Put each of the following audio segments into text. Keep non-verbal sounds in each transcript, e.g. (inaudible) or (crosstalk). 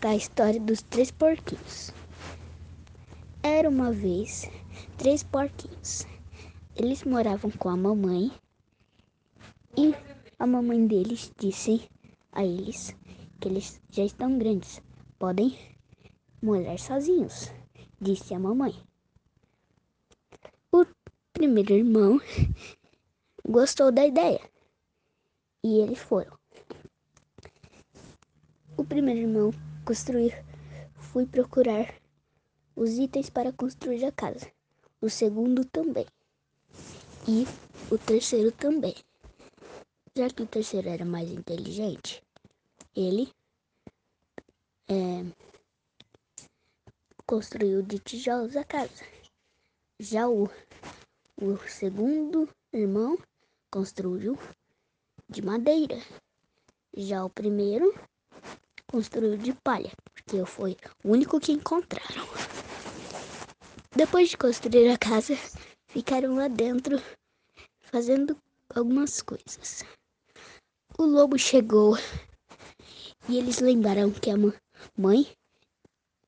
contar a história dos três porquinhos. Era uma vez três porquinhos. Eles moravam com a mamãe e a mamãe deles disse a eles que eles já estão grandes, podem morar sozinhos, disse a mamãe. O primeiro irmão (laughs) gostou da ideia e eles foram. O primeiro irmão construir, fui procurar os itens para construir a casa. O segundo também. E o terceiro também. Já que o terceiro era mais inteligente, ele é, construiu de tijolos a casa. Já o, o segundo irmão construiu de madeira. Já o primeiro construiu de palha, porque foi o único que encontraram. Depois de construir a casa, ficaram lá dentro fazendo algumas coisas. O lobo chegou e eles lembraram que a mãe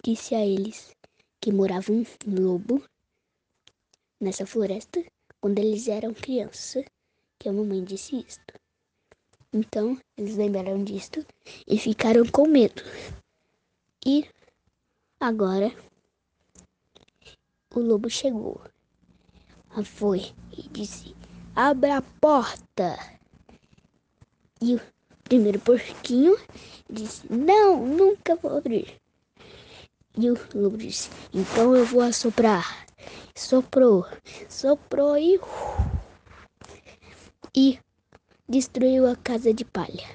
disse a eles que morava um lobo nessa floresta quando eles eram crianças, que a mamãe disse isto. Então, eles lembraram disto e ficaram com medo. E agora o lobo chegou. Foi e disse: Abra a porta. E o primeiro porquinho disse: Não, nunca vou abrir. E o lobo disse: Então eu vou assoprar. Soprou, soprou e. E destruiu a casa de palha.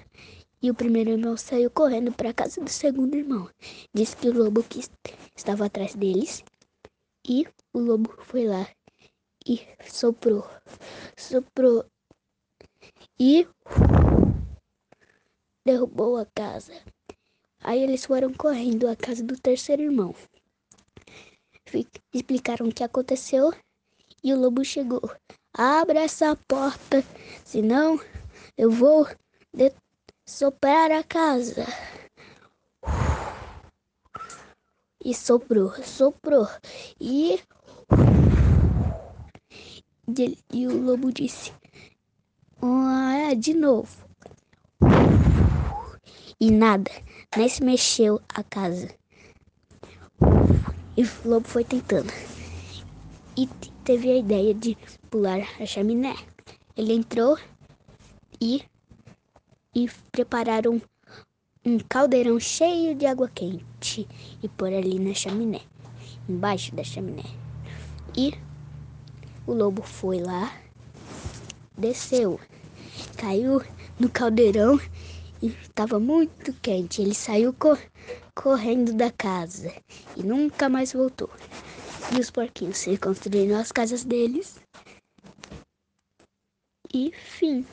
E o primeiro irmão saiu correndo para a casa do segundo irmão. Disse que o lobo que estava atrás deles. E o lobo foi lá e soprou, soprou e derrubou a casa. Aí eles foram correndo à casa do terceiro irmão. Explicaram o que aconteceu e o lobo chegou. Abra essa porta, senão eu vou soprar a casa. E soprou, soprou. E. E o lobo disse: ah, De novo. E nada, nem se mexeu a casa. E o lobo foi tentando. E teve a ideia de pular a chaminé. Ele entrou e, e prepararam um caldeirão cheio de água quente e pôr ali na chaminé, embaixo da chaminé. E o lobo foi lá, desceu, caiu no caldeirão e estava muito quente. Ele saiu cor correndo da casa e nunca mais voltou. E os porquinhos reconstruíram as casas deles. E fim.